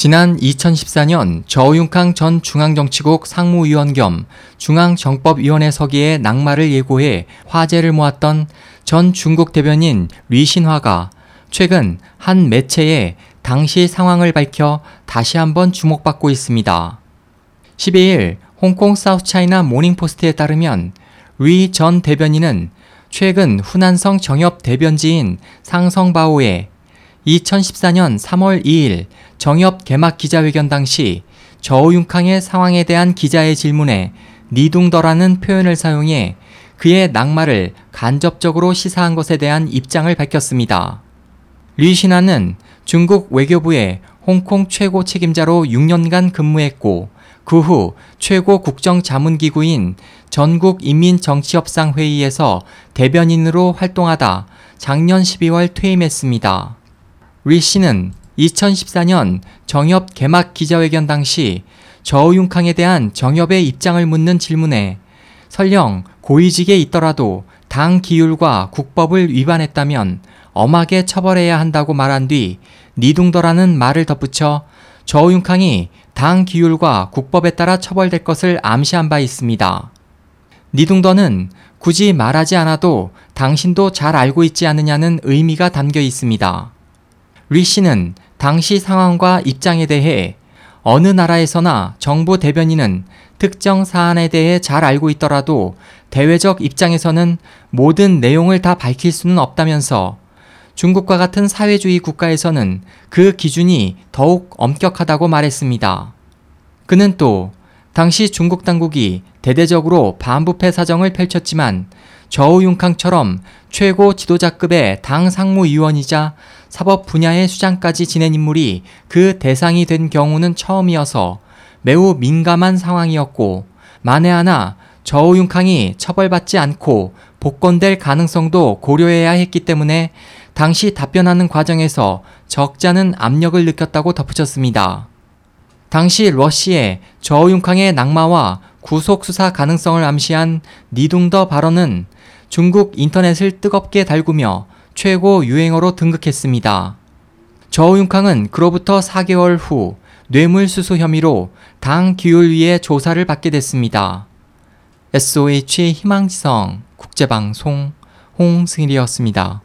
지난 2014년 저우융캉 전 중앙정치국 상무위원 겸 중앙정법위원회 서기에 낙마를 예고해 화제를 모았던 전 중국 대변인 리신화가 최근 한 매체에 당시 상황을 밝혀 다시 한번 주목받고 있습니다. 12일 홍콩 사우스차이나 모닝포스트에 따르면 리 전 대변인은 최근 후난성 정협 대변지인 상성바오에 2014년 3월 2일 정협 개막 기자회견 당시 저우융캉의 상황에 대한 기자의 질문에 니둥더라는 표현을 사용해 그의 낙마를 간접적으로 시사한 것에 대한 입장을 밝혔습니다. 리 신하는 중국 외교부의 홍콩 최고 책임자로 6년간 근무했고 그 후 최고 국정자문기구인 전국인민정치협상회의에서 대변인으로 활동하다 작년 12월 퇴임했습니다. 리 씨는 2014년 정협 개막 기자회견 당시 저우융캉에 대한 정협의 입장을 묻는 질문에 설령 고위직에 있더라도 당 기율과 국법을 위반했다면 엄하게 처벌해야 한다고 말한 뒤 니둥더라는 말을 덧붙여 저우융캉이 당 기율과 국법에 따라 처벌될 것을 암시한 바 있습니다. 니둥더는 굳이 말하지 않아도 당신도 잘 알고 있지 않느냐는 의미가 담겨 있습니다. 리 씨는 당시 상황과 입장에 대해 어느 나라에서나 정부 대변인은 특정 사안에 대해 잘 알고 있더라도 대외적 입장에서는 모든 내용을 다 밝힐 수는 없다면서 중국과 같은 사회주의 국가에서는 그 기준이 더욱 엄격하다고 말했습니다. 그는 또 당시 중국 당국이 대대적으로 반부패 사정을 펼쳤지만 저우융캉처럼 최고 지도자급의 당 상무위원이자 사법 분야의 수장까지 지낸 인물이 그 대상이 된 경우는 처음이어서 매우 민감한 상황이었고 만에 하나 저우융캉이 처벌받지 않고 복권될 가능성도 고려해야 했기 때문에 당시 답변하는 과정에서 적잖은 압력을 느꼈다고 덧붙였습니다. 당시 러시의 저우융캉의 낙마와 구속 수사 가능성을 암시한 니둥더 발언은 중국 인터넷을 뜨겁게 달구며 최고 유행어로 등극했습니다. 저우융캉은 그로부터 4개월 후 뇌물수수 혐의로 당 기율위의 조사를 받게 됐습니다. SOH 희망지성 국제방송 홍승일이었습니다.